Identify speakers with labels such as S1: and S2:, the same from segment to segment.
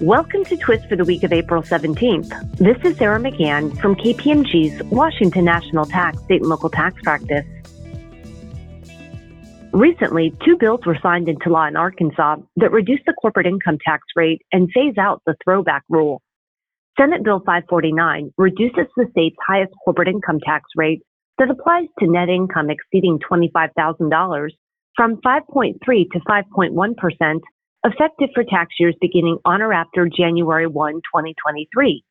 S1: Welcome to Twist for the week of April 17th. This is Sarah McGann from KPMG's Washington National Tax State and Local Tax Practice. Recently, two bills were signed into law in Arkansas that reduce the corporate income tax rate and phase out the throwback rule. Senate Bill 549 reduces the state's highest corporate income tax rate that applies to net income exceeding $25,000 from 5.3 to 5.1 percent effective for tax years beginning on or after January 1, 2023.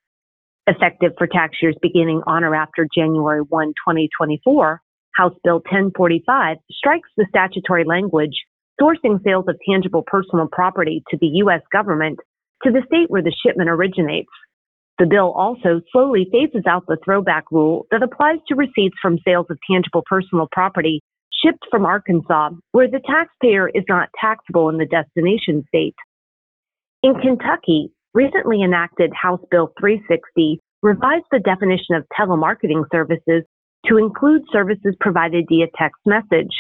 S1: Effective for tax years beginning on or after January 1, 2024, House Bill 1045 strikes the statutory language sourcing sales of tangible personal property to the U.S. government to the state where the shipment originates. The bill also slowly phases out the throwback rule that applies to receipts from sales of tangible personal property shipped from Arkansas, where the taxpayer is not taxable in the destination state. In Kentucky, recently enacted House Bill 360 revised the definition of telemarketing services to include services provided via text message.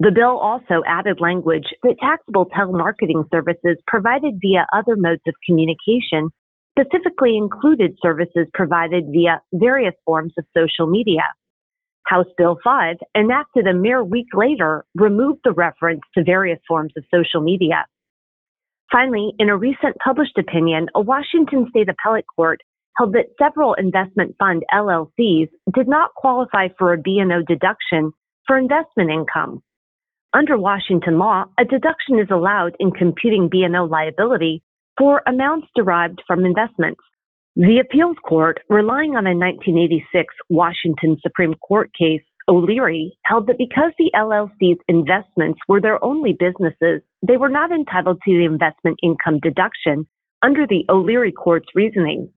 S1: The bill also added language that taxable telemarketing services provided via other modes of communication specifically included services provided via various forms of social media. House Bill 5, enacted a mere week later, removed the reference to various forms of social media. Finally, in a recent published opinion, a Washington state appellate court held that several investment fund LLCs did not qualify for a B&O deduction for investment income. Under Washington law, a deduction is allowed in computing B&O liability for amounts derived from investments. The appeals court, relying on a 1986 Washington Supreme Court case, O'Leary, held that because the LLC's investments were their only businesses, they were not entitled to the investment income deduction under the O'Leary court's reasoning.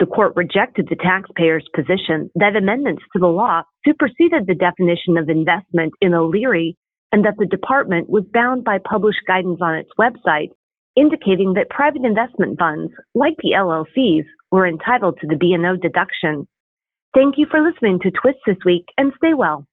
S1: The court rejected the taxpayer's position that amendments to the law superseded the definition of investment in O'Leary and that the department was bound by published guidance on its website indicating that private investment funds, like the LLCs, were entitled to the B&O deduction. Thank you for listening to Twist this week and stay well.